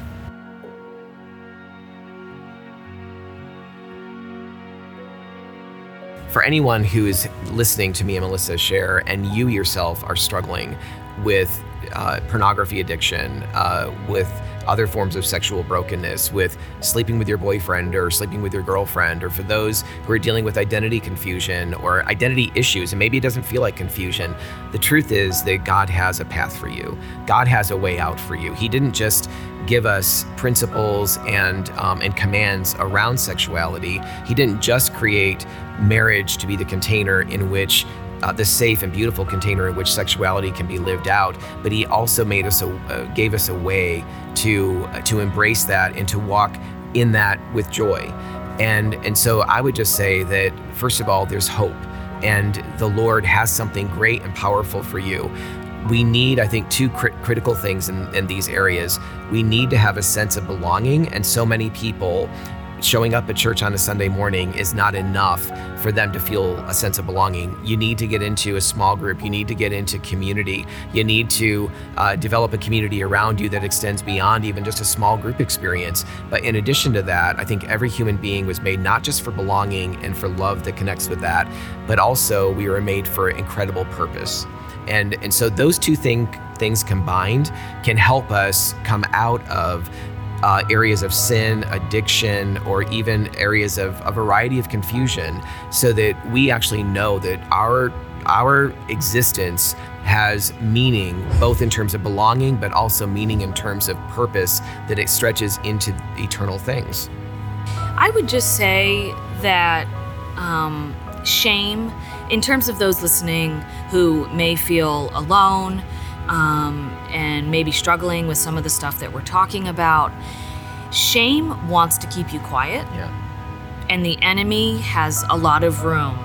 For anyone who is listening to me and Melissa share, and you yourself are struggling with uh, pornography addiction, uh, with other forms of sexual brokenness, with sleeping with your boyfriend or sleeping with your girlfriend, or for those who are dealing with identity confusion or identity issues, and maybe it doesn't feel like confusion. The truth is that God has a path for you, God has a way out for you. He didn't just give us principles and um, and commands around sexuality. He didn't just create marriage to be the container in which uh, the safe and beautiful container in which sexuality can be lived out. But he also made us a, uh, gave us a way to uh, to embrace that and to walk in that with joy. And and so I would just say that first of all, there's hope, and the Lord has something great and powerful for you. We need, I think, two crit- critical things in, in these areas. We need to have a sense of belonging, and so many people showing up at church on a Sunday morning is not enough for them to feel a sense of belonging. You need to get into a small group. You need to get into community. You need to uh, develop a community around you that extends beyond even just a small group experience. But in addition to that, I think every human being was made not just for belonging and for love that connects with that, but also we were made for incredible purpose. And, and so those two thing, things combined can help us come out of uh, areas of sin, addiction, or even areas of a variety of confusion, so that we actually know that our our existence has meaning both in terms of belonging, but also meaning in terms of purpose that it stretches into eternal things. I would just say that um, shame, in terms of those listening who may feel alone um, and maybe struggling with some of the stuff that we're talking about. Shame wants to keep you quiet. Yeah. And the enemy has a lot of room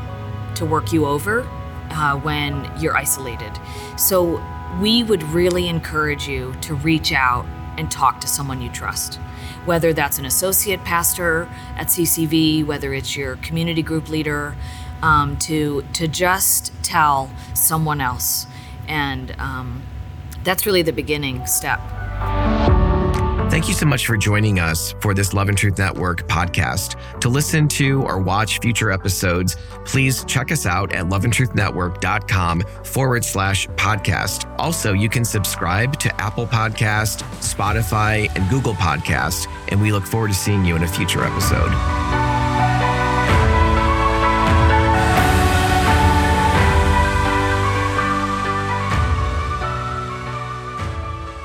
to work you over uh, when you're isolated. So we would really encourage you to reach out and talk to someone you trust. Whether that's an associate pastor at CCV, whether it's your community group leader, um, to to just tell someone else, and um, that's really the beginning step. Thank you so much for joining us for this Love and Truth Network podcast. To listen to or watch future episodes, please check us out at loveandtruthnetwork.com forward slash podcast. Also, you can subscribe to Apple Podcast, Spotify, and Google Podcast, and we look forward to seeing you in a future episode.